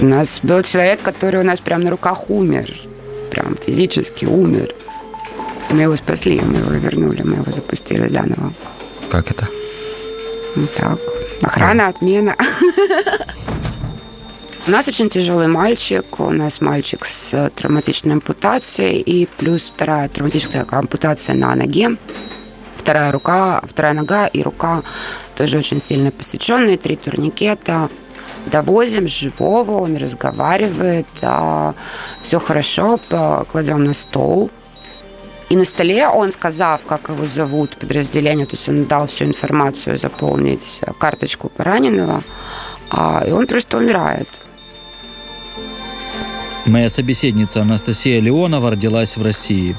У нас был человек, который у нас прямо на руках умер. Прям физически умер. И мы его спасли, мы его вернули, мы его запустили заново. Как это? Ну, так, охрана, отмена. У нас очень тяжелый мальчик. У нас мальчик с травматичной ампутацией и плюс вторая травматическая ампутация на ноге. Вторая рука, вторая нога и рука тоже очень сильно посеченные, три турникета. Довозим живого, он разговаривает, а, все хорошо, кладем на стол. И на столе он, сказав, как его зовут, подразделение, то есть он дал всю информацию заполнить, карточку пораненного, а, и он просто умирает. Моя собеседница Анастасия Леонова родилась в России.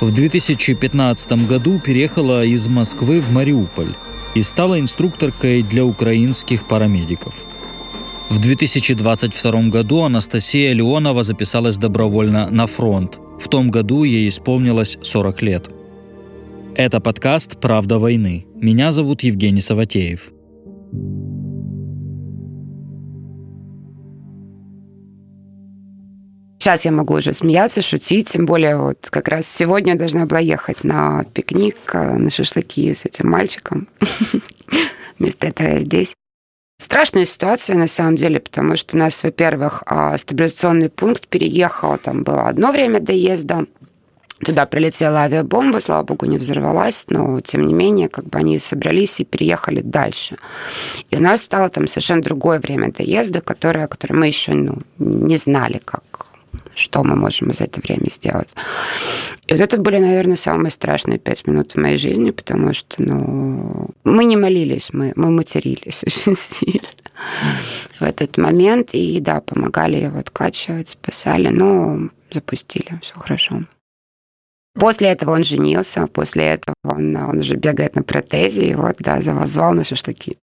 В 2015 году переехала из Москвы в Мариуполь и стала инструкторкой для украинских парамедиков. В 2022 году Анастасия Леонова записалась добровольно на фронт. В том году ей исполнилось 40 лет. Это подкаст «Правда войны». Меня зовут Евгений Саватеев. Сейчас я могу уже смеяться, шутить, тем более вот как раз сегодня я должна была ехать на пикник, э, на шашлыки с этим мальчиком. Вместо этого я здесь. Страшная ситуация на самом деле, потому что у нас, во-первых, а, стабилизационный пункт переехал, там было одно время доезда, Туда прилетела авиабомба, слава богу, не взорвалась, но тем не менее, как бы они собрались и переехали дальше. И у нас стало там совершенно другое время доезда, которое, которое мы еще ну, не знали, как что мы можем за это время сделать. И вот это были, наверное, самые страшные пять минут в моей жизни, потому что, ну, мы не молились, мы, мы матерились очень сильно в этот момент. И да, помогали его откачивать, спасали, но запустили, все хорошо. После этого он женился, после этого он, он уже бегает на протезе, и вот, да, завозвал на шашлыки.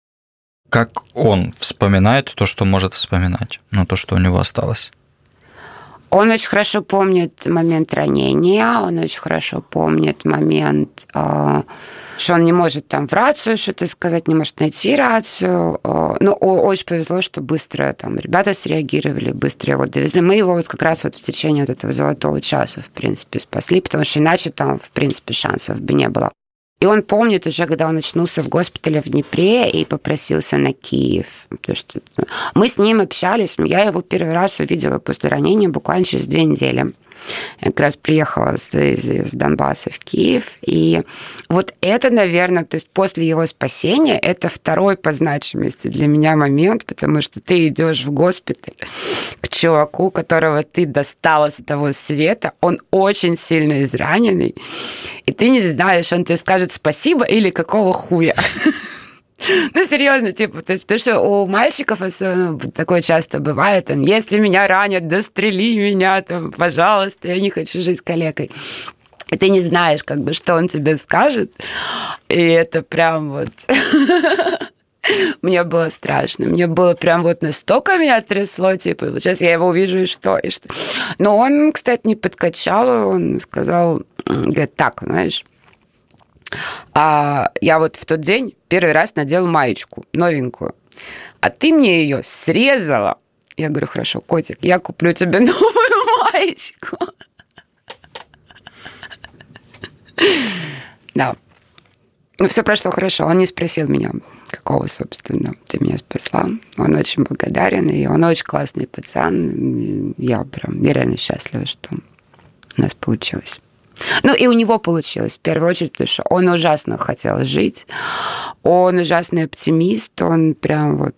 Как он вспоминает то, что может вспоминать, но то, что у него осталось? Он очень хорошо помнит момент ранения, он очень хорошо помнит момент, а, что он не может там в рацию что-то сказать, не может найти рацию. А, но очень повезло, что быстро там ребята среагировали, быстро его довезли. Мы его вот как раз вот в течение вот этого золотого часа, в принципе, спасли, потому что иначе там, в принципе, шансов бы не было. И он помнит уже, когда он очнулся в госпитале в Днепре и попросился на Киев. Потому что мы с ним общались. Я его первый раз увидела после ранения буквально через две недели. Я как раз приехала из, из Донбасса в Киев. И вот это, наверное, то есть после его спасения, это второй по значимости для меня момент, потому что ты идешь в госпиталь к чуваку, которого ты достала с того света, он очень сильно израненный, и ты не знаешь, он тебе скажет спасибо или какого хуя. Ну, серьезно, типа, то есть, потому что у мальчиков особенно такое часто бывает, там, если меня ранят, дострели меня, там, пожалуйста, я не хочу жить с коллегой. И ты не знаешь, как бы, что он тебе скажет. И это прям вот... Мне было страшно. Мне было прям вот настолько меня трясло, типа, вот сейчас я его увижу, и что, и что. Но он, кстати, не подкачал, он сказал, говорит, так, знаешь, а я вот в тот день первый раз надел маечку новенькую, а ты мне ее срезала. Я говорю, хорошо, котик, я куплю тебе новую маечку. Да. Ну, все прошло хорошо. Он не спросил меня, какого, собственно, ты меня спасла. Он очень благодарен, и он очень классный пацан. Я прям, я реально счастлива, что у нас получилось. Ну, и у него получилось, в первую очередь, потому что он ужасно хотел жить. Он ужасный оптимист, он прям вот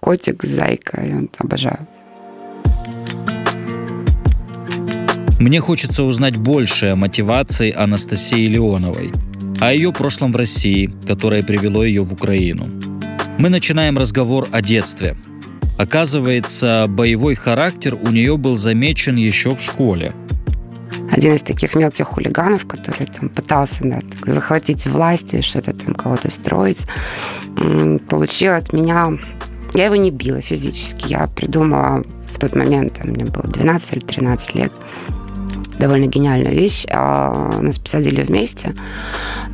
котик, зайка, он обожаю. Мне хочется узнать больше о мотивации Анастасии Леоновой, о ее прошлом в России, которое привело ее в Украину. Мы начинаем разговор о детстве. Оказывается, боевой характер у нее был замечен еще в школе – один из таких мелких хулиганов, который там пытался да, захватить власть и что-то там кого-то строить, получил от меня... Я его не била физически, я придумала в тот момент, там, мне было 12 или 13 лет, довольно гениальную вещь. А, нас посадили вместе.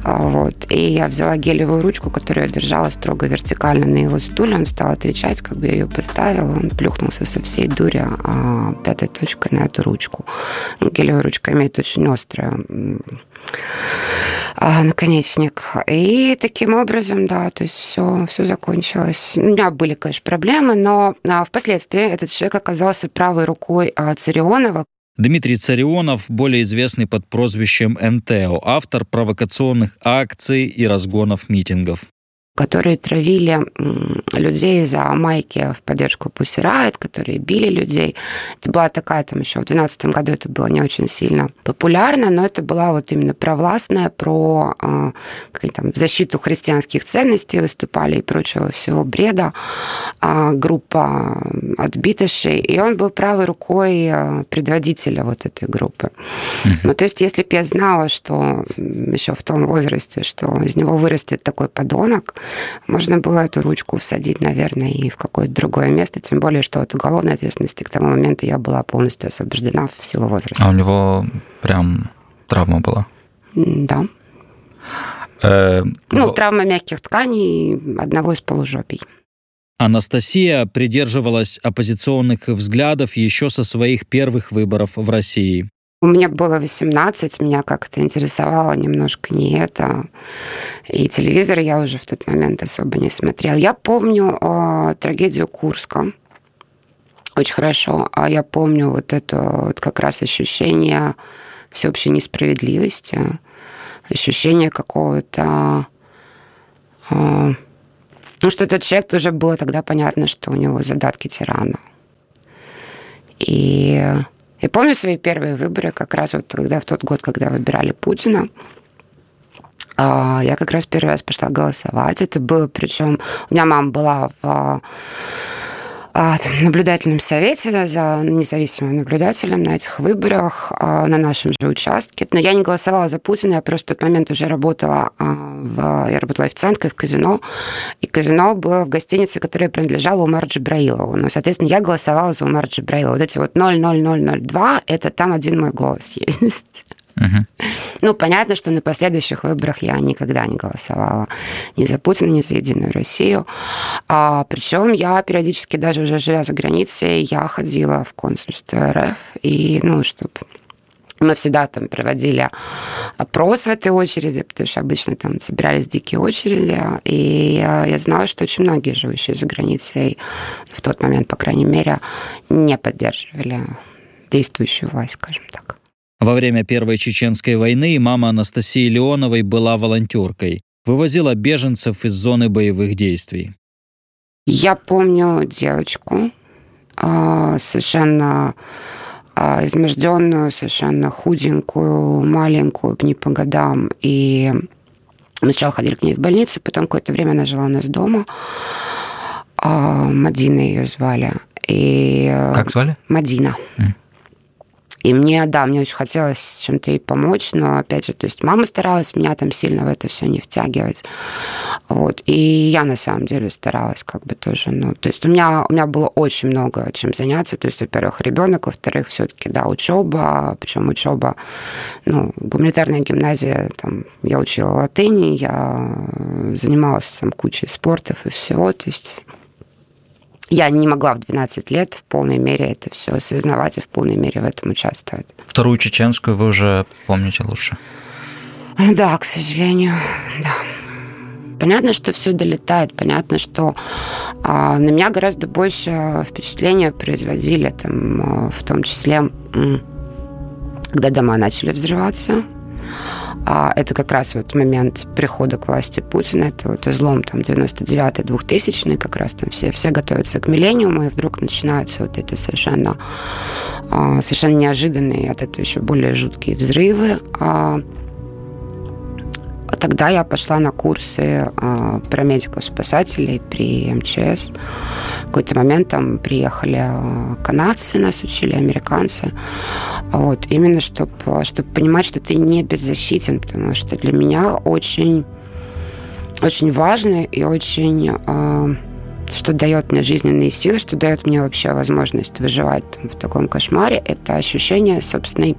А, вот. И я взяла гелевую ручку, которую я держала строго вертикально на его стуле. Он стал отвечать, как бы я ее поставила. Он плюхнулся со всей дури а, пятой точкой на эту ручку. Гелевая ручка имеет очень острое наконечник. И таким образом, да, то есть все, все закончилось. У меня были, конечно, проблемы, но впоследствии этот человек оказался правой рукой Царионова, Дмитрий Царионов, более известный под прозвищем НТО, автор провокационных акций и разгонов митингов которые травили людей за майки в поддержку Riot, которые били людей. Это была такая там еще в 2012 году это было не очень сильно популярно, но это была вот именно провластная, про э, там, защиту христианских ценностей выступали и прочего всего бреда э, группа отбитышей, и он был правой рукой э, предводителя вот этой группы. Mm-hmm. Ну, то есть, если бы я знала, что еще в том возрасте, что из него вырастет такой подонок, можно было эту ручку всадить, наверное, и в какое-то другое место, тем более, что от уголовной ответственности к тому моменту я была полностью освобождена в силу возраста. А у него прям травма была? Да. Э, ну, травма мягких тканей одного из полужопий. Анастасия придерживалась оппозиционных взглядов еще со своих первых выборов в России. У меня было 18, меня как-то интересовало немножко не это. И телевизор я уже в тот момент особо не смотрел. Я помню э, трагедию Курска. Очень хорошо. А я помню вот это вот как раз ощущение всеобщей несправедливости, ощущение какого-то... Э, ну, что этот человек тоже было тогда понятно, что у него задатки тирана. И я помню свои первые выборы, как раз вот когда в тот год, когда выбирали Путина, а, я как раз первый раз пошла голосовать. Это было, причем у меня мама была в наблюдательном совете, за независимым наблюдателем на этих выборах а, на нашем же участке. Но я не голосовала за Путина, я просто в тот момент уже работала а, в... Я работала официанткой в казино, и казино было в гостинице, которая принадлежала Умару Джибраилову. Ну, соответственно, я голосовала за Умара Джибраилова. Вот эти вот 00002, это там один мой голос есть. Ну, понятно, что на последующих выборах я никогда не голосовала ни за Путина, ни за Единую Россию. А, причем я периодически, даже уже живя за границей, я ходила в консульство РФ, и, ну, чтобы мы всегда там проводили опрос в этой очереди, потому что обычно там собирались дикие очереди. И я знала, что очень многие живущие за границей в тот момент, по крайней мере, не поддерживали действующую власть, скажем так. Во время Первой Чеченской войны мама Анастасии Леоновой была волонтеркой. Вывозила беженцев из зоны боевых действий. Я помню девочку, а, совершенно а, изможденную, совершенно худенькую, маленькую, не по годам. И мы сначала ходили к ней в больницу, потом какое-то время она жила у нас дома. А, Мадина ее звали. И... Как звали? Мадина. Mm. И мне, да, мне очень хотелось чем-то ей помочь, но, опять же, то есть мама старалась меня там сильно в это все не втягивать. Вот. И я, на самом деле, старалась как бы тоже, ну, то есть у меня, у меня было очень много чем заняться. То есть, во-первых, ребенок, во-вторых, все-таки, да, учеба, причем учеба, ну, гуманитарная гимназия, там, я учила латыни, я занималась там кучей спортов и всего, то есть я не могла в 12 лет в полной мере это все осознавать и в полной мере в этом участвовать. Вторую чеченскую вы уже помните лучше? Да, к сожалению, да. Понятно, что все долетает, понятно, что а, на меня гораздо больше впечатления производили, там, в том числе, когда дома начали взрываться, а это как раз вот момент прихода к власти Путина, это вот излом там 99-й, 2000 как раз там все, все готовятся к миллениуму, и вдруг начинаются вот эти совершенно, а, совершенно неожиданные, от этого еще более жуткие взрывы. А, Тогда я пошла на курсы э, парамедиков-спасателей при МЧС. В какой-то момент там приехали а, канадцы, нас учили, американцы. Вот, именно чтобы, чтобы понимать, что ты не беззащитен, потому что для меня очень, очень важно и очень... Э, что дает мне жизненные силы, что дает мне вообще возможность выживать там, в таком кошмаре, это ощущение собственной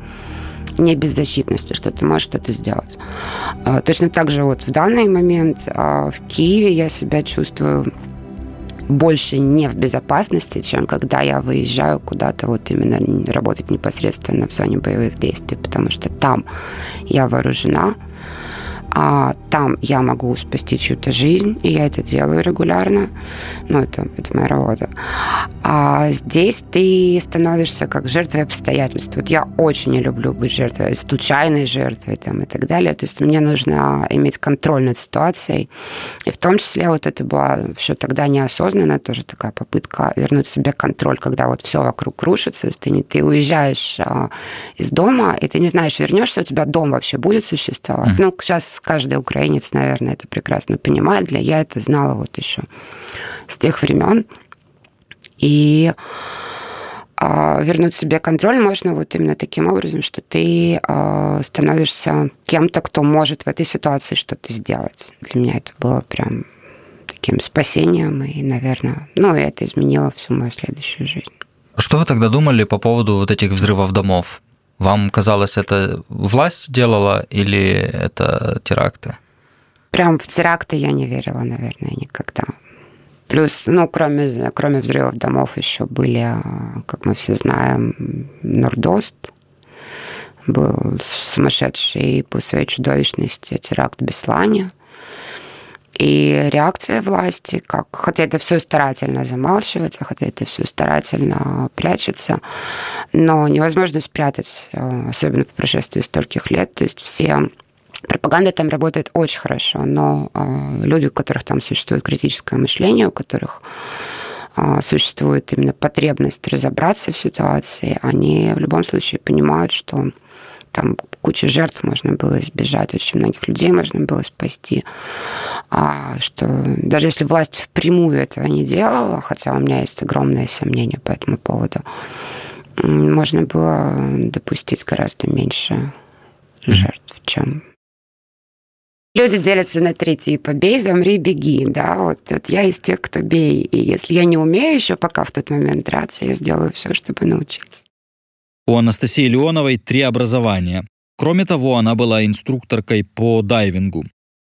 не беззащитности, что ты можешь что-то сделать. А, точно так же вот в данный момент а, в Киеве я себя чувствую больше не в безопасности, чем когда я выезжаю куда-то вот именно работать непосредственно в зоне боевых действий, потому что там я вооружена, а там я могу спасти чью-то жизнь, и я это делаю регулярно. Ну, это, это моя работа. А здесь ты становишься как жертвой обстоятельств. Вот я очень не люблю быть жертвой, случайной жертвой там, и так далее. То есть мне нужно иметь контроль над ситуацией. И в том числе вот это была еще тогда неосознанная тоже такая попытка вернуть себе контроль, когда вот все вокруг рушится, ты, не, ты уезжаешь а, из дома, и ты не знаешь, вернешься, у тебя дом вообще будет существовать. Mm-hmm. Ну, сейчас каждый украинец, наверное, это прекрасно понимает. Для я это знала вот еще с тех времен. И а, вернуть себе контроль можно вот именно таким образом, что ты а, становишься кем-то, кто может в этой ситуации что-то сделать. Для меня это было прям таким спасением, и, наверное, ну, это изменило всю мою следующую жизнь. А что вы тогда думали по поводу вот этих взрывов домов? Вам казалось, это власть делала или это теракты? Прям в теракты я не верила, наверное, никогда. Плюс, ну, кроме, кроме взрывов домов еще были, как мы все знаем, Нордост, был сумасшедший по своей чудовищности теракт в Беслане – и реакция власти, как, хотя это все старательно замалчивается, хотя это все старательно прячется, но невозможно спрятать, э, особенно по прошествии стольких лет. То есть все Пропаганда там работает очень хорошо, но э, люди, у которых там существует критическое мышление, у которых э, существует именно потребность разобраться в ситуации, они в любом случае понимают, что там куча жертв можно было избежать, очень многих людей можно было спасти. А, что даже если власть впрямую этого не делала, хотя у меня есть огромное сомнение по этому поводу, можно было допустить гораздо меньше жертв, чем Люди делятся на три типа. Бей, замри, беги. Да? Вот, вот я из тех, кто бей. И если я не умею еще пока в тот момент драться, я сделаю все, чтобы научиться. У Анастасии Леоновой три образования. Кроме того, она была инструкторкой по дайвингу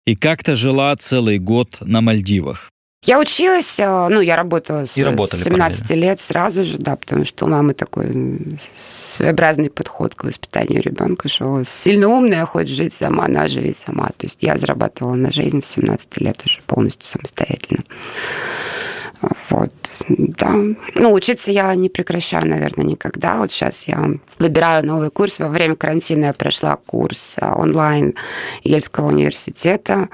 и как-то жила целый год на Мальдивах. Я училась, э, ну, я работала с, с 17 параллельно. лет сразу же, да, потому что у мамы такой своеобразный подход к воспитанию ребенка, что сильно умная, хочет жить сама, она живи сама. То есть я зарабатывала на жизнь с 17 лет уже полностью самостоятельно. Вот, да. Ну, учиться я не прекращаю, наверное, никогда. Вот сейчас я выбираю новый курс. Во время карантина я прошла курс э, онлайн Ельского университета.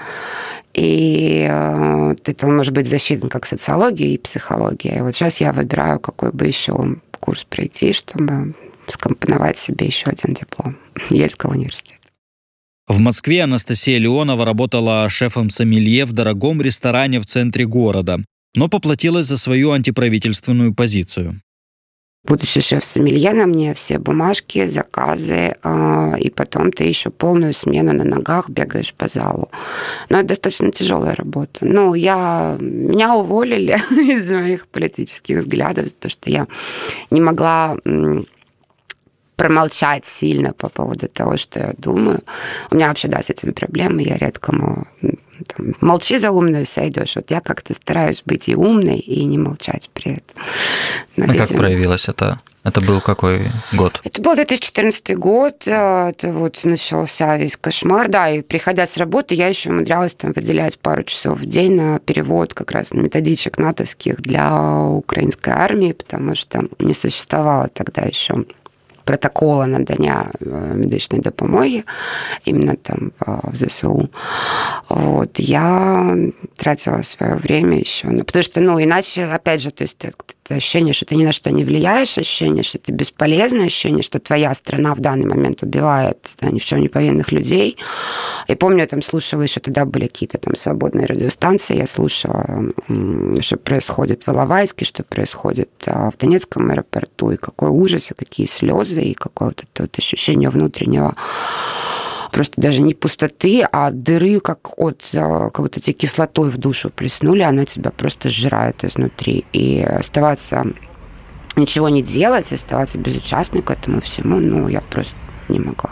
И э, это может быть засчитан как социология и психология. И вот сейчас я выбираю, какой бы еще курс пройти, чтобы скомпоновать себе еще один диплом Ельского университета. В Москве Анастасия Леонова работала шефом сомелье в дорогом ресторане в центре города но поплатилась за свою антиправительственную позицию. Будущий шеф сомелье на мне все бумажки, заказы, э, и потом ты еще полную смену на ногах бегаешь по залу. Но это достаточно тяжелая работа. Ну, я, меня уволили из моих политических взглядов, за то, что я не могла промолчать сильно по поводу того, что я думаю. У меня вообще, да, с этим проблемы. Я редко там, молчи за умную, сойдешь. Вот я как-то стараюсь быть и умной, и не молчать при этом. Но, а видимо... как проявилось это? Это был какой год? Это был 2014 год. Э, это вот начался весь кошмар. Да, и приходя с работы, я еще умудрялась там выделять пару часов в день на перевод как раз методичек натовских для украинской армии, потому что не существовало тогда еще протокола надання медичної допомоги именно там в ЗСУ. Вот, я тратила свое время еще. Ну, потому что, ну, иначе, опять же, то есть ощущение, что ты ни на что не влияешь, ощущение, что ты бесполезный, ощущение, что твоя страна в данный момент убивает да, ни в чем не повинных людей. И помню, я там слушала, еще тогда были какие-то там свободные радиостанции, я слушала, что происходит в Иловайске, что происходит в Донецком аэропорту, и какой ужас, и какие слезы, и какое вот это вот ощущение внутреннего просто даже не пустоты, а дыры, как от, э, как будто тебе кислотой в душу плеснули, она тебя просто сжирает изнутри. И оставаться, ничего не делать, оставаться безучастной к этому всему, ну, я просто не могла.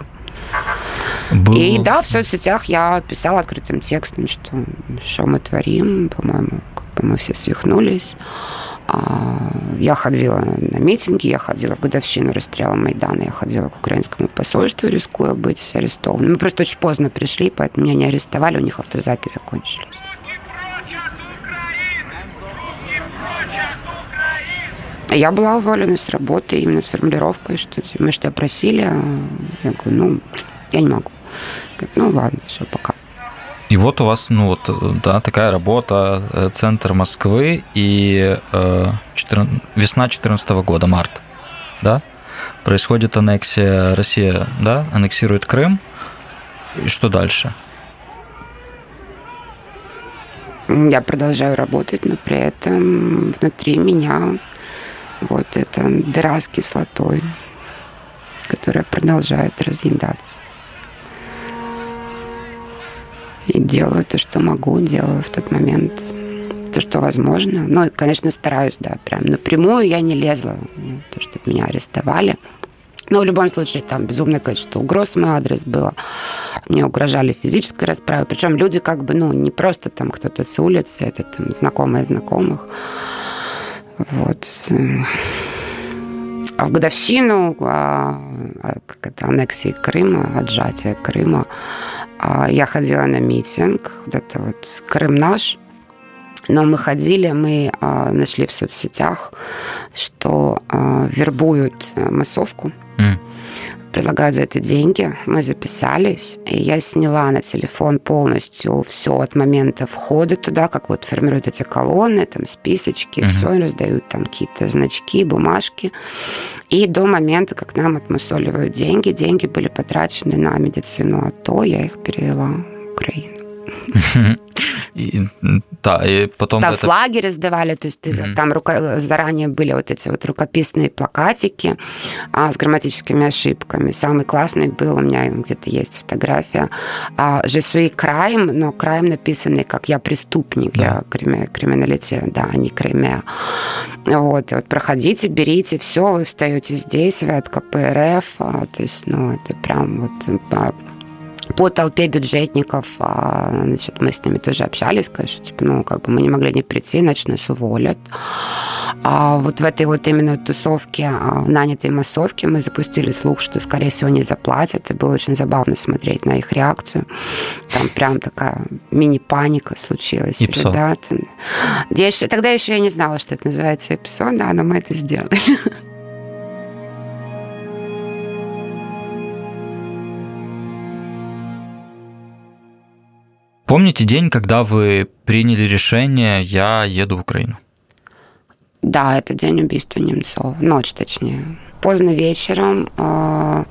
Был... И да, в соцсетях я писала открытым текстом, что, что мы творим, по-моему, как бы мы все свихнулись. А, я ходила на митинги, я ходила в годовщину расстрела Майдана, я ходила к украинскому посольству, рискуя быть арестованной. Мы просто очень поздно пришли, поэтому меня не арестовали, у них автозаки закончились. Я была уволена с работы именно с формулировкой, что мы что просили. Я говорю, ну, я не могу. Говорю, ну ладно, все, пока. И вот у вас, ну вот, да, такая работа, э, центр Москвы и э, 14, весна 2014 года, март, да, происходит аннексия, Россия, да, аннексирует Крым, и что дальше? Я продолжаю работать, но при этом внутри меня вот эта дыра с кислотой, которая продолжает разъедаться. И делаю то, что могу, делаю в тот момент то, что возможно. Ну, конечно, стараюсь, да, прям напрямую я не лезла, то, чтобы меня арестовали. Но в любом случае там безумное количество угроз в мой адрес было. Мне угрожали физической расправой. Причем люди как бы, ну, не просто там кто-то с улицы, это там знакомые знакомых. Вот. А в годовщину а, а, как это, аннексии Крыма, отжатия Крыма, я ходила на митинг, это вот Крым наш, но мы ходили, мы а, нашли в соцсетях, что а, вербуют массовку. Mm предлагают за это деньги. Мы записались, и я сняла на телефон полностью все от момента входа туда, как вот формируют эти колонны, там списочки, угу. все, раздают там какие-то значки, бумажки. И до момента, как нам отмусоливают деньги, деньги были потрачены на медицину а то я их перевела в Украину. И, да, и потом... Да, это... флаги раздавали, то есть mm-hmm. там рука... заранее были вот эти вот рукописные плакатики а, с грамматическими ошибками. Самый классный был, у меня где-то есть фотография, а, «Je suis crime», но crime написанный как «я преступник», да. я крими... криминалитет, да, а не кремя. Вот, вот проходите, берите, все, вы встаете здесь, вы от КПРФ, а, то есть, ну, это прям вот а, по толпе бюджетников, а, значит, мы с ними тоже общались, конечно, типа, ну, как бы мы не могли не прийти, иначе нас уволят. А вот в этой вот именно тусовке, а, нанятой массовке мы запустили слух, что, скорее всего, не заплатят, и было очень забавно смотреть на их реакцию. Там прям такая мини-паника случилась. Ипсо. Ребята. Я еще, тогда еще я не знала, что это называется ИПСО, да, но мы это сделали. Помните день, когда вы приняли решение «я еду в Украину»? Да, это день убийства Немцова. Ночь, точнее. Поздно вечером э,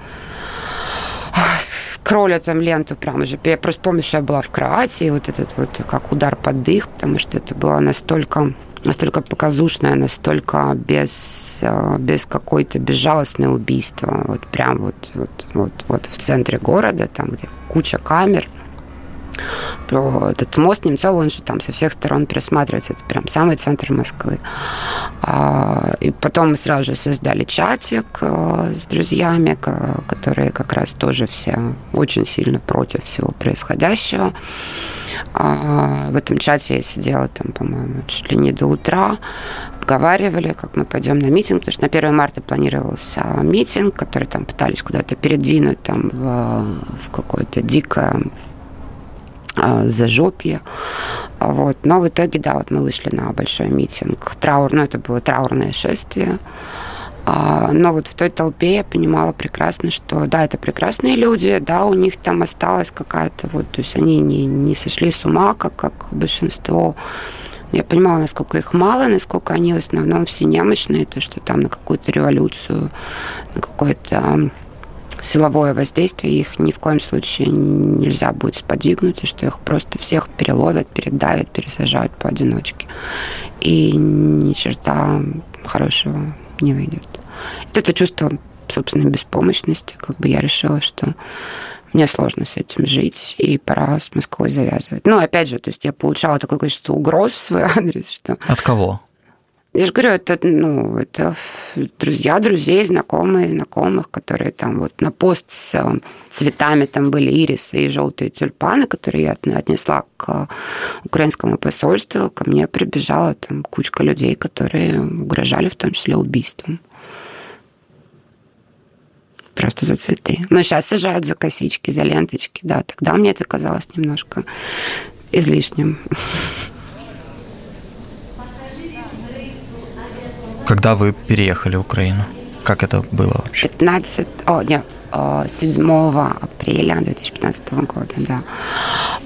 там ленту прям уже. Я просто помню, что я была в кровати, и вот этот вот как удар под дых, потому что это было настолько настолько показушное, настолько без, э, без какой-то безжалостное убийство. Вот прям вот, вот, вот, вот в центре города, там, где куча камер, про этот мост Немцова, он же там со всех сторон присматривается, это прям самый центр Москвы. А, и потом мы сразу же создали чатик э, с друзьями, которые как раз тоже все очень сильно против всего происходящего. А, в этом чате я сидела там, по-моему, чуть ли не до утра, обговаривали, как мы пойдем на митинг, потому что на 1 марта планировался митинг, который там пытались куда-то передвинуть там в, в какое-то дикое зажопье. Вот. Но в итоге, да, вот мы вышли на большой митинг. Траур, ну, это было траурное шествие. А, но вот в той толпе я понимала прекрасно, что да, это прекрасные люди, да, у них там осталась какая-то вот, то есть они не, не сошли с ума, как, как большинство. Я понимала, насколько их мало, насколько они в основном все немощные, то, что там на какую-то революцию, на какой-то силовое воздействие, их ни в коем случае нельзя будет сподвигнуть, и что их просто всех переловят, передавят, пересажают поодиночке. И ни черта хорошего не выйдет. это чувство собственной беспомощности, как бы я решила, что мне сложно с этим жить, и пора с Москвой завязывать. Ну, опять же, то есть я получала такое количество угроз в свой адрес, что... От кого? Я же говорю, это, ну, это друзья друзей, знакомые знакомых, которые там вот на пост с э, цветами там были ирисы и желтые тюльпаны, которые я отнесла к украинскому посольству. Ко мне прибежала там кучка людей, которые угрожали в том числе убийством. Просто за цветы. Но сейчас сажают за косички, за ленточки, да. Тогда мне это казалось немножко излишним. Когда вы переехали в Украину? Как это было вообще? 15... О, нет, 7 апреля 2015 года, да.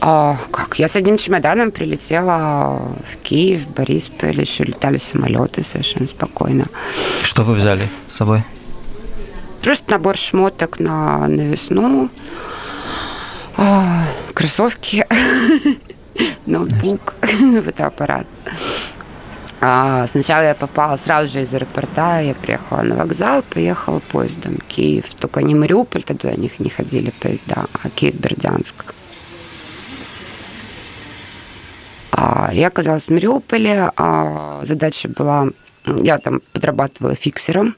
А, как? Я с одним чемоданом прилетела в Киев, в Борисполь, еще летали самолеты совершенно спокойно. Что вы взяли с собой? Просто набор шмоток на, на весну, а, кроссовки, ноутбук, фотоаппарат. А сначала я попала сразу же из аэропорта, я приехала на вокзал, поехала поездом Киев, только не Мариуполь, тогда у них не ходили поезда, а Киев-Бердянск. А я оказалась в Мариуполе, а задача была я там подрабатывала фиксером,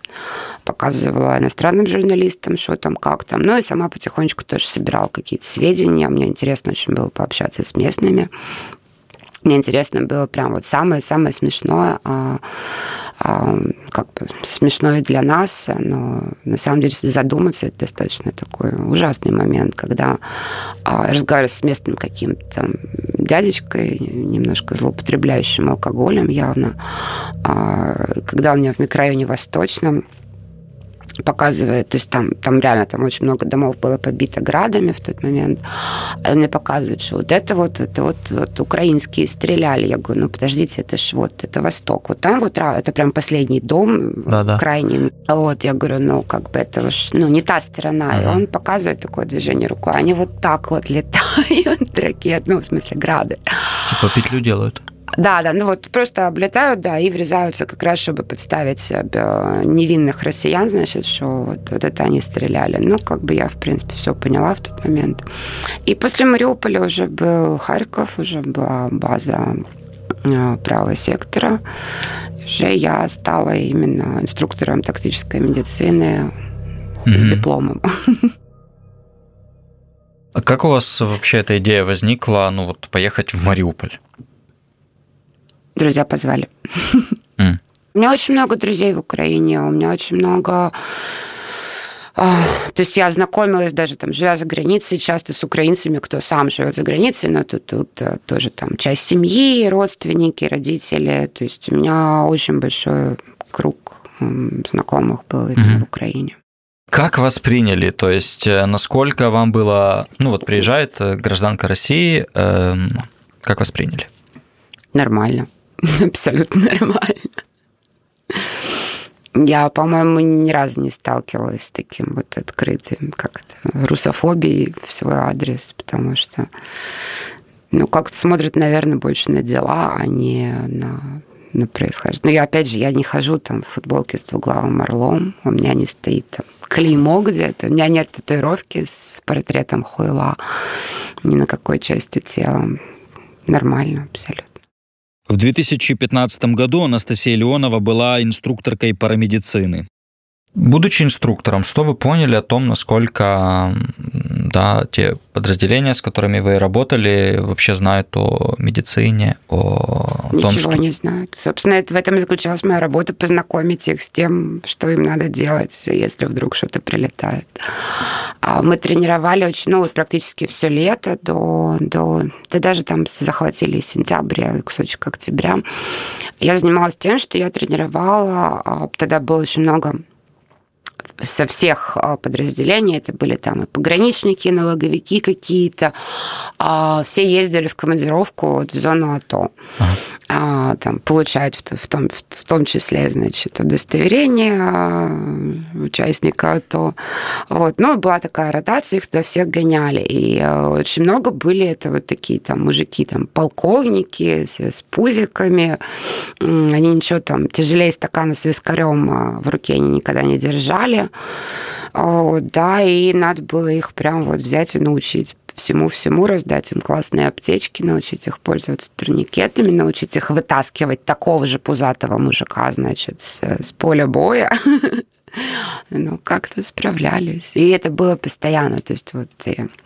показывала иностранным журналистам, что там, как там. Ну и сама потихонечку тоже собирала какие-то сведения. Мне интересно очень было пообщаться с местными. Мне интересно было прям вот самое-самое смешное, а, а, как бы смешное для нас, но на самом деле, если задуматься, это достаточно такой ужасный момент, когда а, разговариваю с местным каким-то дядечкой, немножко злоупотребляющим алкоголем явно, а, когда у меня в микрорайоне Восточном показывает, то есть там, там реально там очень много домов было побито градами в тот момент, он мне показывает, что вот это вот, это вот, вот украинские стреляли. Я говорю, ну подождите, это ж вот, это Восток. Вот там вот, это прям последний дом, Да-да. крайний. Вот, я говорю, ну как бы это уж, ну не та сторона. И он показывает такое движение рукой. Они вот так вот летают, ракет, ну в смысле грады. Типа петлю делают? Да, да, ну вот просто облетают, да, и врезаются как раз, чтобы подставить невинных россиян, значит, что вот, вот это они стреляли. Ну, как бы я, в принципе, все поняла в тот момент. И после Мариуполя уже был Харьков, уже была база э, правого сектора. Уже я стала именно инструктором тактической медицины mm-hmm. с дипломом. А как у вас вообще эта идея возникла, ну вот поехать в Мариуполь? Друзья позвали. Mm. У меня очень много друзей в Украине, у меня очень много... А, то есть я знакомилась даже там, живя за границей, часто с украинцами, кто сам живет за границей, но тут, тут э, тоже там часть семьи, родственники, родители. То есть у меня очень большой круг знакомых был именно mm-hmm. в Украине. Как вас приняли? То есть э, насколько вам было... Ну вот приезжает э, гражданка России, эм, как вас приняли? Нормально. абсолютно нормально. Я, по-моему, ни разу не сталкивалась с таким вот открытым, как это, русофобией в свой адрес, потому что, ну, как-то смотрят, наверное, больше на дела, а не на, на происхождение. Но я, опять же, я не хожу там в футболке с двуглавым орлом, у меня не стоит там клеймо где-то, у меня нет татуировки с портретом Хуйла ни на какой части тела. Нормально абсолютно. В 2015 году Анастасия Леонова была инструкторкой парамедицины. Будучи инструктором, что вы поняли о том, насколько да, те подразделения, с которыми вы работали, вообще знают о медицине, о Ничего том, что... не знают. Собственно, это, в этом и заключалась моя работа, познакомить их с тем, что им надо делать, если вдруг что-то прилетает. А мы тренировали очень, ну, вот практически все лето до, до... Да даже там захватили сентябрь, кусочек октября. Я занималась тем, что я тренировала, а, тогда было очень много со всех а, подразделений, это были там и пограничники, налоговики какие-то, а, все ездили в командировку вот в зону АТО. Ага. А, там получают в том, в том числе, значит, удостоверение участника АТО. Вот. Ну, была такая ротация, их туда всех гоняли. И очень много были это вот такие там мужики, там полковники, все с пузиками. Они ничего там тяжелее стакана с вискарем в руке они никогда не держали. Да, и надо было их прям вот взять и научить всему-всему раздать им классные аптечки, научить их пользоваться турникетами, научить их вытаскивать такого же пузатого мужика, значит, с, с поля боя. Ну, как-то справлялись. И это было постоянно. То есть вот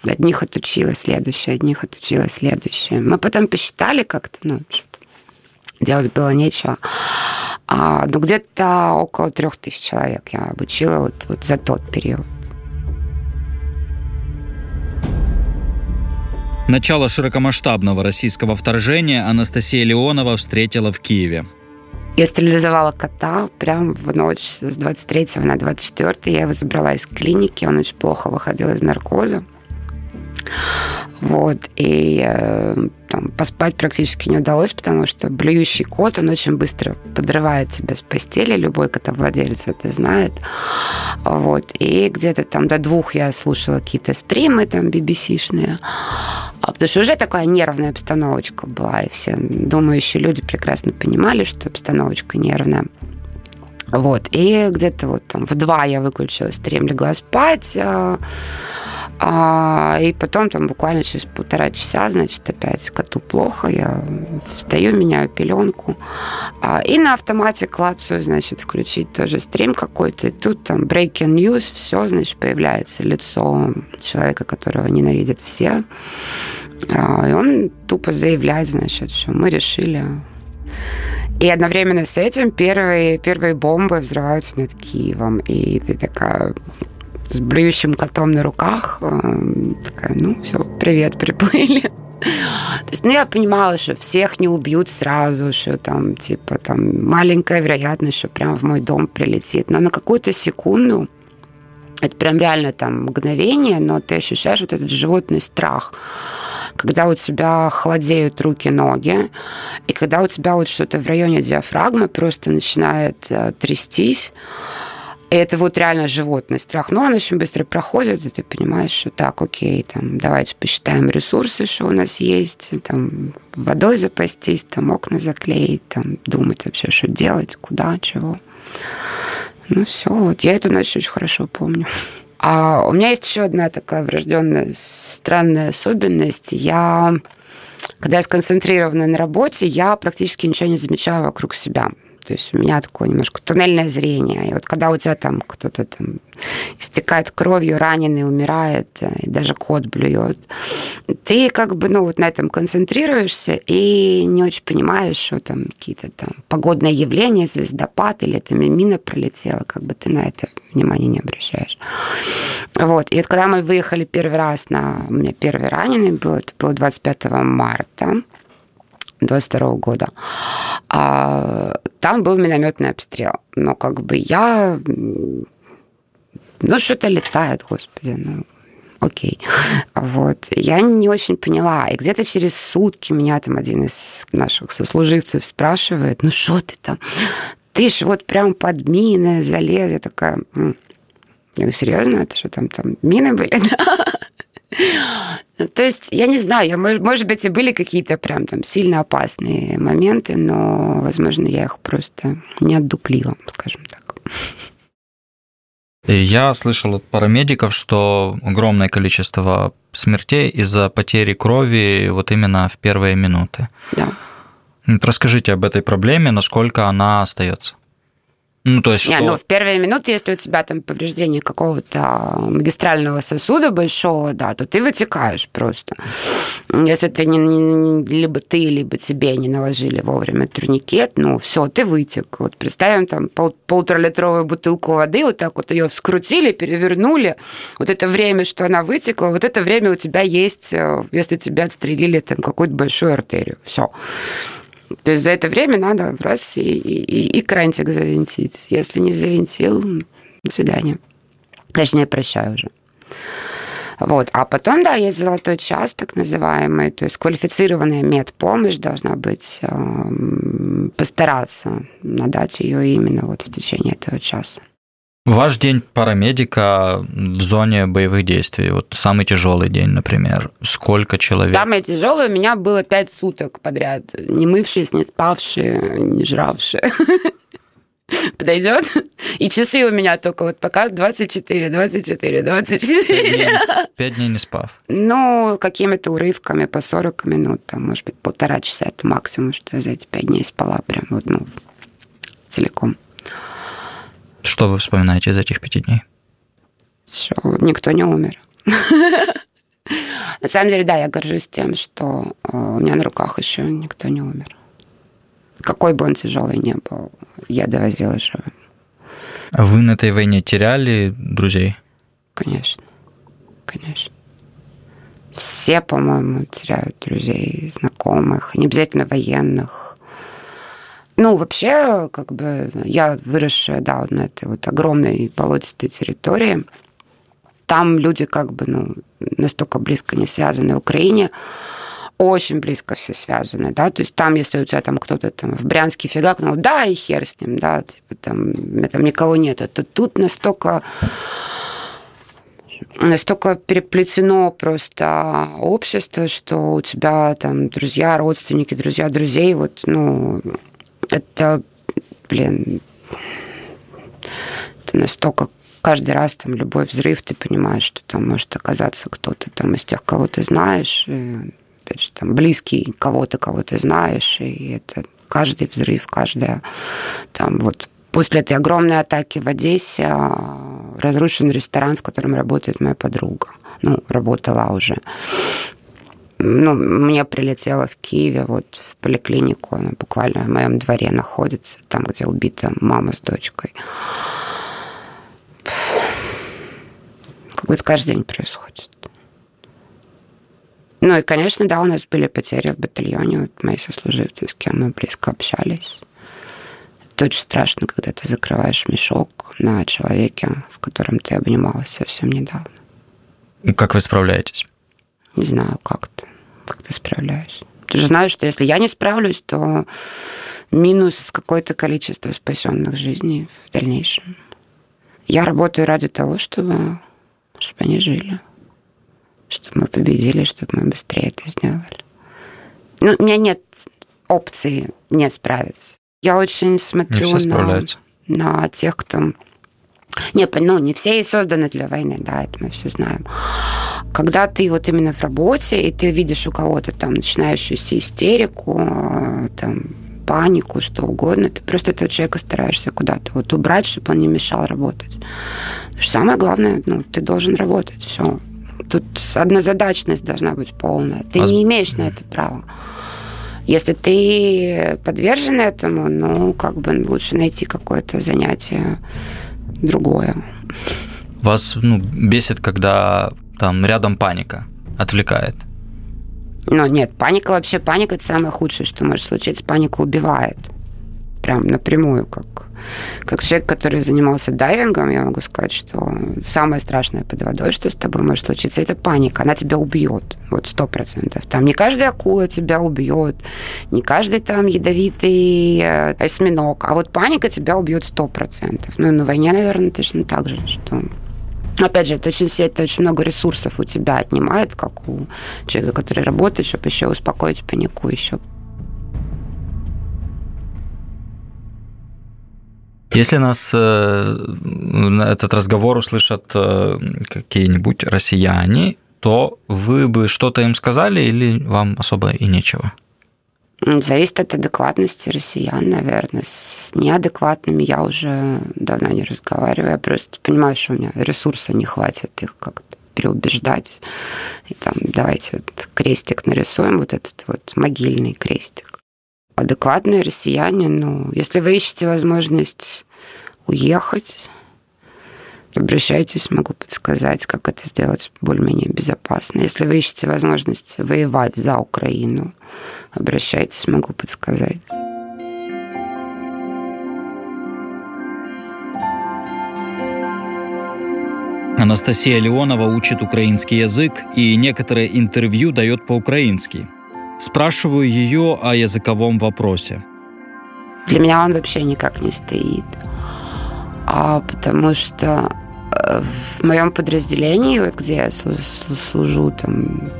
одних отучила следующее, одних отучила следующее. Мы потом посчитали как-то, ну, делать было нечего. А, ну, где-то около трех тысяч человек я обучила вот, вот за тот период. Начало широкомасштабного российского вторжения Анастасия Леонова встретила в Киеве. Я стерилизовала кота прямо в ночь с 23 на 24. Я его забрала из клиники, он очень плохо выходил из наркоза. Вот, и э, там, поспать практически не удалось, потому что блюющий кот, он очень быстро подрывает тебя с постели, любой котовладелец это знает. Вот, и где-то там до двух я слушала какие-то стримы там BBC-шные, а потому что уже такая нервная обстановочка была, и все думающие люди прекрасно понимали, что обстановочка нервная. Вот, и где-то вот там в два я выключила стрим, легла спать, а, и потом там буквально через полтора часа, значит, опять коту плохо, я встаю, меняю пеленку, а, и на автомате клацаю, значит, включить тоже стрим какой-то, и тут там breaking news, все, значит, появляется лицо человека, которого ненавидят все, а, и он тупо заявляет, значит, что мы решили и одновременно с этим первые, первые бомбы взрываются над Киевом. И ты такая с блюющим котом на руках. Э, такая, ну, все, привет, приплыли. То есть, ну, я понимала, что всех не убьют сразу, что там, типа, там маленькая вероятность, что прямо в мой дом прилетит. Но на какую-то секунду, это прям реально там мгновение, но ты ощущаешь вот этот животный страх когда у тебя холодеют руки-ноги, и когда у тебя вот что-то в районе диафрагмы просто начинает э, трястись, и это вот реально животный страх. Но он очень быстро проходит, и ты понимаешь, что так, окей, там, давайте посчитаем ресурсы, что у нас есть, там, водой запастись, там, окна заклеить, там, думать вообще, что делать, куда, чего. Ну все, вот я эту ночь очень хорошо помню. А у меня есть еще одна такая врожденная странная особенность. Я, когда я сконцентрирована на работе, я практически ничего не замечаю вокруг себя. То есть у меня такое немножко туннельное зрение. И вот когда у тебя там кто-то там истекает кровью, раненый, умирает, э, и даже кот блюет, ты как бы, ну, вот на этом концентрируешься и не очень понимаешь, что там какие-то там погодные явления, звездопад или это мина пролетела, как бы ты на это внимания не обращаешь. Вот. И вот когда мы выехали первый раз на... У меня первый раненый был, это было 25 марта. 22 года. А, там был минометный обстрел. Но как бы я... Ну, что-то летает, господи, ну, окей. Вот. Я не очень поняла. И где-то через сутки меня там один из наших сослуживцев спрашивает, ну что ты там? Ты ж вот прям под мины залез. Я такая, я говорю, серьезно? Это что там, там мины были? Ну, то есть, я не знаю, может быть, и были какие-то прям там сильно опасные моменты, но, возможно, я их просто не отдуплила, скажем так. Я слышал от парамедиков, что огромное количество смертей из-за потери крови вот именно в первые минуты. Да. Расскажите об этой проблеме, насколько она остается. Ну, то есть что... Не, ну, в первые минуты, если у тебя там повреждение какого-то магистрального сосуда большого, да, то ты вытекаешь просто. Если ты не, не, либо ты, либо тебе не наложили вовремя турникет, ну, все, ты вытек. Вот представим там пол, полуторалитровую бутылку воды, вот так вот ее вскрутили, перевернули. Вот это время, что она вытекла, вот это время у тебя есть, э, если тебя отстрелили там какую-то большую артерию. Все. То есть за это время надо раз и, и, и крантик завинтить. Если не завинтил, до свидания. Точнее, прощаю уже. Вот. А потом, да, есть золотой час, так называемый, то есть квалифицированная медпомощь должна быть, э, постараться надать ее именно вот в течение этого часа. Ваш день парамедика в зоне боевых действий, вот самый тяжелый день, например, сколько человек? Самое тяжелое у меня было пять суток подряд, не мывшись, не спавшие, не жравшие. подойдет. И часы у меня только вот пока 24, 24, 24. Пять дней не спав. Ну, какими-то урывками по 40 минут, там, может быть, полтора часа это максимум, что я за эти пять дней спала прям вот, ну, целиком. Что вы вспоминаете из этих пяти дней? Что никто не умер. На самом деле, да, я горжусь тем, что э, у меня на руках еще никто не умер. Какой бы он тяжелый не был, я довозила живым. А вы на этой войне теряли друзей? Конечно. Конечно. Все, по-моему, теряют друзей, знакомых, не обязательно военных. Ну, вообще, как бы, я выросшая, да, на этой вот огромной болотистой территории. Там люди как бы, ну, настолько близко не связаны в Украине очень близко все связаны, да, то есть там, если у тебя там кто-то там в Брянске фигакнул, да, и хер с ним, да, типа там, там никого нет, то тут настолько настолько переплетено просто общество, что у тебя там друзья, родственники, друзья, друзей, вот, ну, это, блин, это настолько каждый раз там любой взрыв, ты понимаешь, что там может оказаться кто-то там из тех, кого ты знаешь, и опять же, там, близкий кого-то, кого ты знаешь, и это каждый взрыв, каждая там вот после этой огромной атаки в Одессе а, разрушен ресторан, в котором работает моя подруга. Ну, работала уже. Ну, мне прилетело в Киеве, вот в поликлинику, она буквально в моем дворе находится, там, где убита мама с дочкой. Как будто каждый день происходит. Ну и, конечно, да, у нас были потери в батальоне. Вот мои сослуживцы, с кем мы близко общались. Это очень страшно, когда ты закрываешь мешок на человеке, с которым ты обнималась совсем недавно. Как вы справляетесь? Не знаю, как-то. Как ты справляюсь. Ты же знаешь, что если я не справлюсь, то минус какое-то количество спасенных жизней в дальнейшем. Я работаю ради того, чтобы, чтобы они жили чтобы мы победили, чтобы мы быстрее это сделали. Ну, у меня нет опции не справиться. Я очень смотрю на, на тех, кто... Не, ну, не все и созданы для войны, да, это мы все знаем. Когда ты вот именно в работе, и ты видишь у кого-то там начинающуюся истерику, там, панику, что угодно, ты просто этого человека стараешься куда-то вот убрать, чтобы он не мешал работать. Самое главное, ну, ты должен работать, все. Тут однозадачность должна быть полная. Ты а... не имеешь на это права. Если ты подвержен этому, ну, как бы лучше найти какое-то занятие другое. Вас ну, бесит, когда там рядом паника отвлекает? Ну, нет, паника вообще, паника – это самое худшее, что может случиться. Паника убивает прям напрямую, как, как человек, который занимался дайвингом, я могу сказать, что самое страшное под водой, что с тобой может случиться, это паника. Она тебя убьет, вот сто процентов. Там не каждая акула тебя убьет, не каждый там ядовитый э, осьминог, а вот паника тебя убьет сто процентов. Ну, на войне, наверное, точно так же, что Опять же, это очень, это очень много ресурсов у тебя отнимает, как у человека, который работает, чтобы еще успокоить панику еще Если нас э, этот разговор услышат э, какие-нибудь россияне, то вы бы что-то им сказали или вам особо и нечего? Зависит от адекватности россиян, наверное. С неадекватными я уже давно не разговариваю. Я просто понимаю, что у меня ресурса не хватит их как-то переубеждать. И там давайте вот крестик нарисуем, вот этот вот могильный крестик адекватные россияне, ну, если вы ищете возможность уехать, обращайтесь, могу подсказать, как это сделать более-менее безопасно. Если вы ищете возможность воевать за Украину, обращайтесь, могу подсказать. Анастасия Леонова учит украинский язык и некоторые интервью дает по-украински – Спрашиваю ее о языковом вопросе. Для меня он вообще никак не стоит. А, потому что э, в моем подразделении, вот где я служу там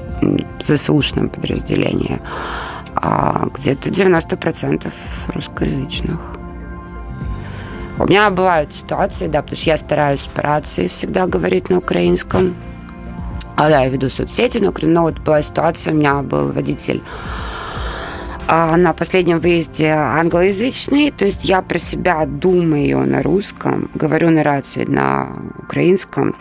ЗСУшном подразделении, а где-то 90% русскоязычных. У меня бывают ситуации, да, потому что я стараюсь по рации всегда говорить на украинском. А да, я веду соцсети. Но вот была ситуация, у меня был водитель а на последнем выезде англоязычный, то есть я про себя думаю на русском, говорю на рации на украинском,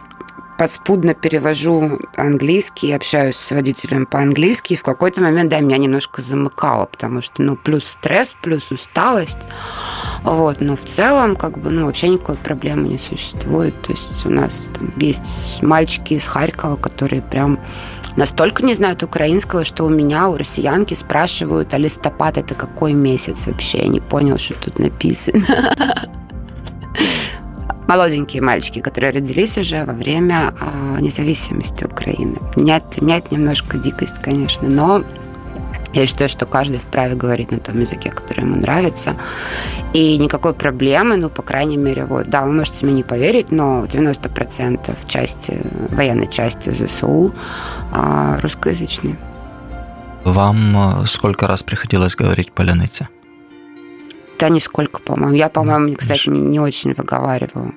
подспудно перевожу английский, общаюсь с водителем по-английски, и в какой-то момент, да, меня немножко замыкало, потому что, ну, плюс стресс, плюс усталость, вот, но в целом, как бы, ну, вообще никакой проблемы не существует, то есть у нас там есть мальчики из Харькова, которые прям настолько не знают украинского, что у меня, у россиянки спрашивают, а листопад это какой месяц вообще? Я не понял, что тут написано. Молоденькие мальчики, которые родились уже во время э, независимости Украины. Меня, меня это немножко дикость, конечно, но я считаю, что каждый вправе говорить на том языке, который ему нравится. И никакой проблемы, ну, по крайней мере, вот, да, вы можете мне не поверить, но 90% части, военной части ЗСУ э, русскоязычные. Вам э, сколько раз приходилось говорить поляныце? Да нисколько, по-моему. Я, по-моему, кстати, не, не очень выговариваю.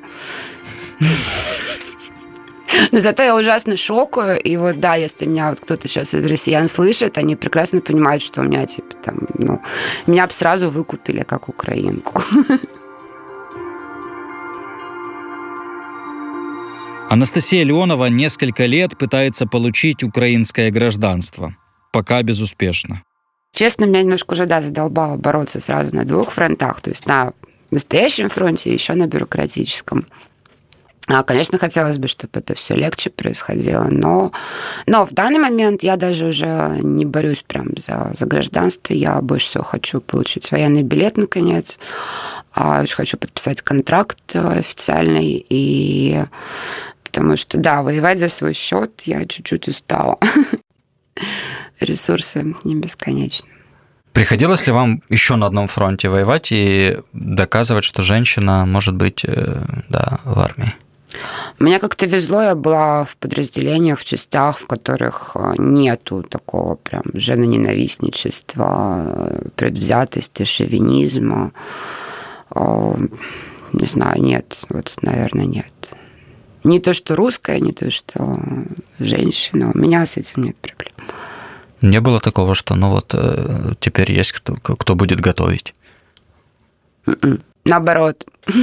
Но зато я ужасно шокаю. И вот да, если меня вот кто-то сейчас из россиян слышит, они прекрасно понимают, что у меня типа там, ну, меня бы сразу выкупили как украинку. Анастасия Леонова несколько лет пытается получить украинское гражданство. Пока безуспешно. Честно, меня немножко уже, да, задолбало бороться сразу на двух фронтах, то есть на настоящем фронте и еще на бюрократическом. А, конечно, хотелось бы, чтобы это все легче происходило, но, но в данный момент я даже уже не борюсь прям за, за гражданство. Я больше всего хочу получить военный билет, наконец. А, очень хочу подписать контракт э, официальный. И потому что, да, воевать за свой счет я чуть-чуть устала. ресурсы не бесконечны. Приходилось ли вам еще на одном фронте воевать и доказывать, что женщина может быть э, да, в армии? Мне как-то везло, я была в подразделениях, в частях, в которых э, нету такого прям женоненавистничества, предвзятости, шовинизма. Не знаю, нет, вот, наверное, нет. Не то, что русская, не то, что женщина. У меня с этим нет проблем. Не было такого, что ну вот э, теперь есть кто, кто будет готовить? М-м. Наоборот.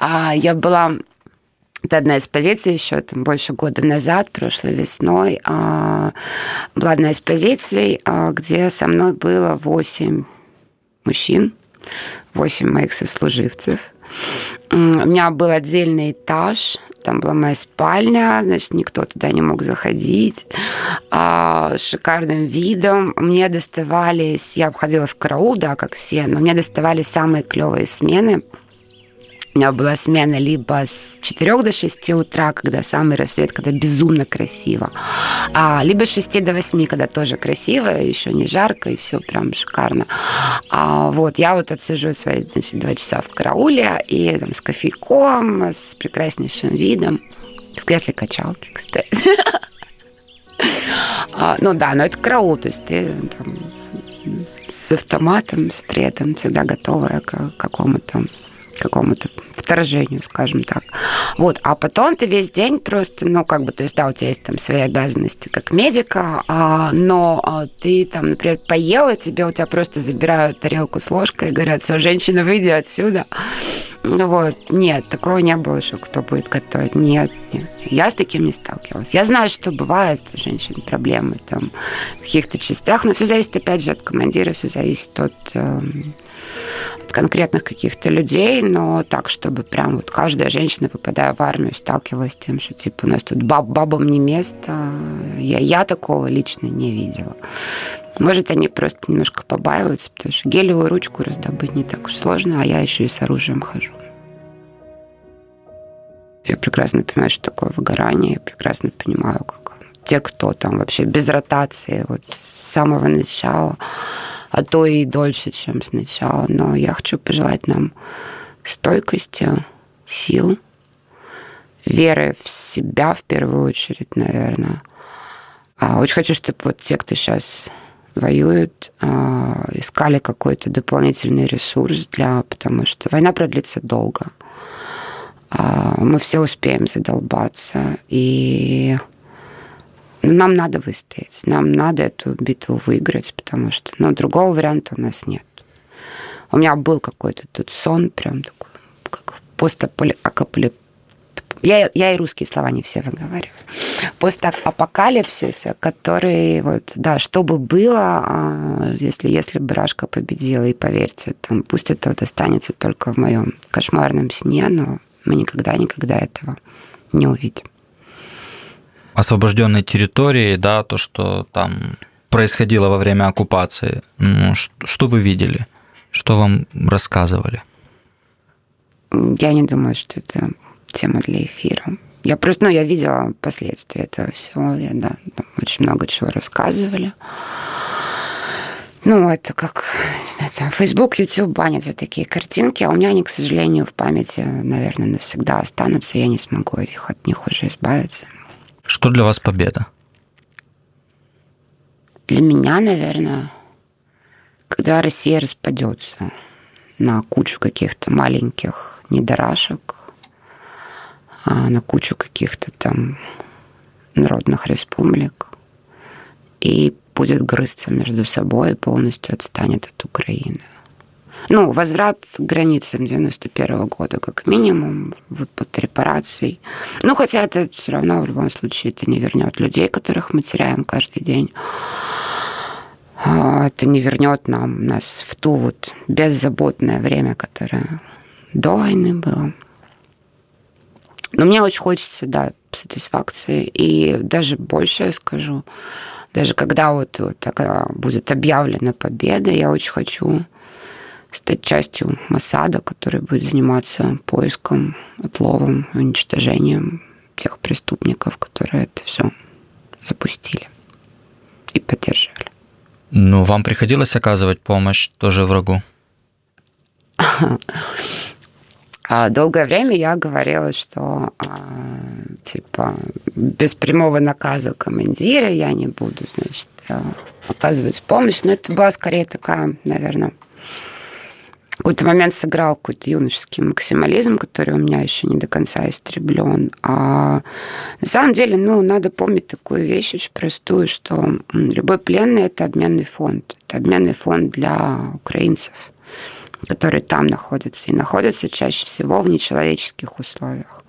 А Я была это одна из позиций еще там, больше года назад, прошлой весной. А, была одна из позиций, а, где со мной было восемь мужчин, восемь моих сослуживцев. У меня был отдельный этаж, там была моя спальня, значит, никто туда не мог заходить. А, с шикарным видом. Мне доставались, я обходила в караул, да, как все, но мне доставались самые клевые смены. У меня была смена либо с 4 до 6 утра, когда самый рассвет, когда безумно красиво, а, либо с 6 до 8, когда тоже красиво, еще не жарко, и все прям шикарно. А, вот, я вот отсижу свои значит, два часа в карауле, и там с кофейком, с прекраснейшим видом, в кресле качалки, кстати. А, ну да, но это караул, то есть ты там, с автоматом, с при этом всегда готовая к какому-то какому-то вторжению, скажем так. Вот, а потом ты весь день просто, ну, как бы, то есть, да, у тебя есть там свои обязанности как медика, а, но а, ты там, например, поела, тебе у тебя просто забирают тарелку с ложкой и говорят, все, женщина, выйди отсюда. Вот, нет, такого не было, что кто будет готовить. Нет, нет. Я с таким не сталкивалась. Я знаю, что бывают у женщин проблемы там в каких-то частях, но все зависит, опять же, от командира, все зависит от, э, конкретных каких-то людей, но так, чтобы прям вот каждая женщина, попадая в армию, сталкивалась с тем, что типа у нас тут баб, бабам не место, я, я такого лично не видела. Может, они просто немножко побаиваются, потому что гелевую ручку раздобыть не так уж сложно, а я еще и с оружием хожу. Я прекрасно понимаю, что такое выгорание, я прекрасно понимаю, как те, кто там вообще без ротации, вот с самого начала, а то и дольше, чем сначала. Но я хочу пожелать нам стойкости, сил, веры в себя в первую очередь, наверное. А очень хочу, чтобы вот те, кто сейчас воюют, а, искали какой-то дополнительный ресурс для, потому что война продлится долго. А, мы все успеем задолбаться, и ну, нам надо выстоять, нам надо эту битву выиграть, потому что ну, другого варианта у нас нет. У меня был какой-то тут сон, прям такой, как постапокалип я, я и русские слова не все выговариваю. Постапокалипсис, который, вот, да, что бы было, а, если, если бы Рашка победила, и поверьте, там, пусть это вот останется только в моем кошмарном сне, но мы никогда-никогда этого не увидим. Освобожденные территории, да, то, что там происходило во время оккупации, ну, что вы видели? Что вам рассказывали? Я не думаю, что это тема для эфира. Я просто, ну, я видела последствия этого всего. Я, да, очень много чего рассказывали. Ну, это как, не знаю, там, Facebook, YouTube банят за такие картинки, а у меня они, к сожалению, в памяти, наверное, навсегда останутся, я не смогу их, от них уже избавиться. Что для вас победа? Для меня, наверное, когда Россия распадется на кучу каких-то маленьких недорашек, а, на кучу каких-то там народных республик и будет грызться между собой и полностью отстанет от Украины. Ну, возврат к границам 91 года, как минимум, выплат репараций. Ну, хотя это все равно в любом случае это не вернет людей, которых мы теряем каждый день. А, это не вернет нам нас в ту вот беззаботное время, которое до войны было. Но мне очень хочется, да, сатисфакции. И даже больше я скажу, даже когда вот, вот такая будет объявлена победа, я очень хочу стать частью Масада, который будет заниматься поиском, отловом, уничтожением тех преступников, которые это все запустили и поддержали. Ну, вам приходилось оказывать помощь тоже врагу? А долгое время я говорила, что а, типа без прямого наказа командира я не буду, значит, а, оказывать помощь. Но это была скорее такая, наверное, какой-то момент сыграл какой-то юношеский максимализм, который у меня еще не до конца истреблен. А на самом деле, ну, надо помнить такую вещь очень простую, что любой пленный – это обменный фонд. Это обменный фонд для украинцев которые там находятся, и находятся чаще всего в нечеловеческих условиях.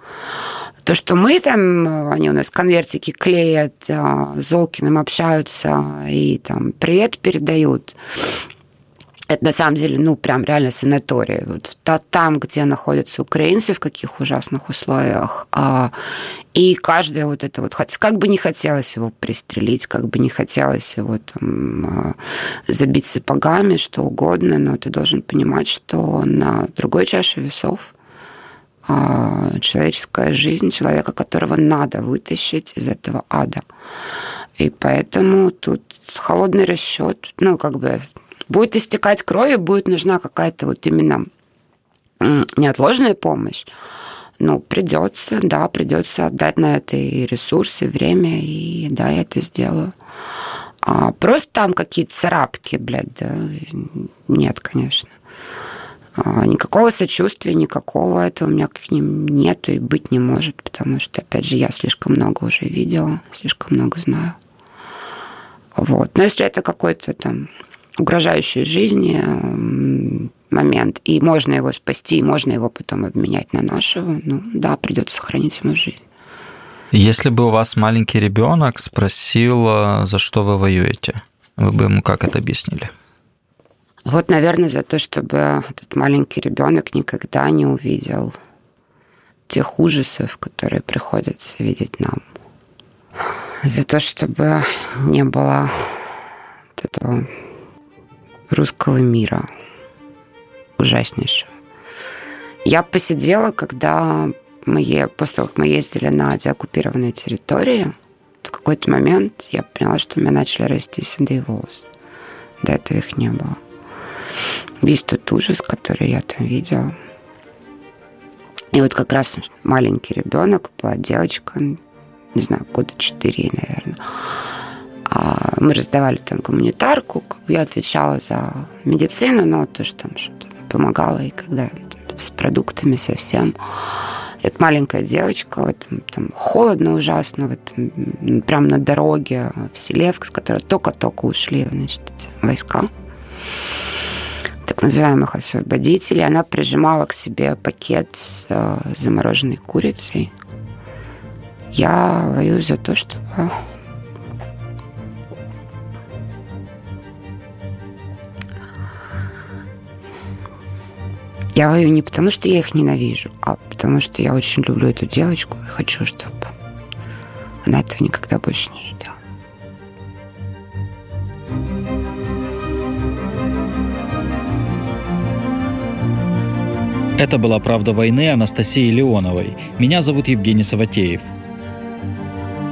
То, что мы там, они у нас конвертики клеят, а, с Золкиным общаются и там привет передают, это на самом деле, ну, прям реально санаторий. Вот там, где находятся украинцы, в каких ужасных условиях. А, и каждое вот это вот, как бы не хотелось его пристрелить, как бы не хотелось его там а, забить сапогами, что угодно, но ты должен понимать, что на другой чаше весов а, человеческая жизнь человека, которого надо вытащить из этого ада. И поэтому тут холодный расчет, ну, как бы будет истекать кровь, будет нужна какая-то вот именно неотложная помощь, ну, придется, да, придется отдать на это и ресурсы, время, и да, я это сделаю. А просто там какие-то царапки, блядь, да, нет, конечно. А, никакого сочувствия, никакого этого у меня к ним нету и быть не может, потому что, опять же, я слишком много уже видела, слишком много знаю. Вот. Но если это какой-то там угрожающий жизни момент, и можно его спасти, и можно его потом обменять на нашего, ну да, придется сохранить ему жизнь. Если бы у вас маленький ребенок спросил, а, за что вы воюете, вы бы ему как это объяснили? Вот, наверное, за то, чтобы этот маленький ребенок никогда не увидел тех ужасов, которые приходится видеть нам. За то, чтобы не было этого русского мира. Ужаснейшего. Я посидела, когда мы, после того, как мы ездили на деоккупированные территории, в какой-то момент я поняла, что у меня начали расти седые волосы. До этого их не было. Весь тот ужас, который я там видела. И вот как раз маленький ребенок, была девочка, не знаю, года четыре, наверное. А, мы раздавали там гуманитарку, я отвечала за медицину, но тоже там что-то помогала, и когда с продуктами совсем. Это маленькая девочка, вот, там холодно ужасно, вот, прямо на дороге в селе, с которой только-только ушли значит, войска так называемых освободителей. Она прижимала к себе пакет с э, замороженной курицей. Я воюю за то, чтобы Я воюю не потому, что я их ненавижу, а потому что я очень люблю эту девочку и хочу, чтобы она этого никогда больше не видела. Это была «Правда войны» Анастасии Леоновой. Меня зовут Евгений Саватеев.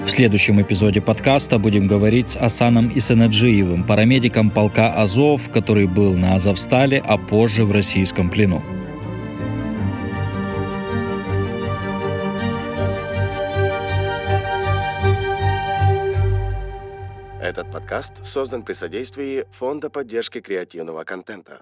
В следующем эпизоде подкаста будем говорить с Асаном Исанаджиевым, парамедиком полка Азов, который был на Азовстале, а позже в российском плену. Этот подкаст создан при содействии Фонда поддержки креативного контента.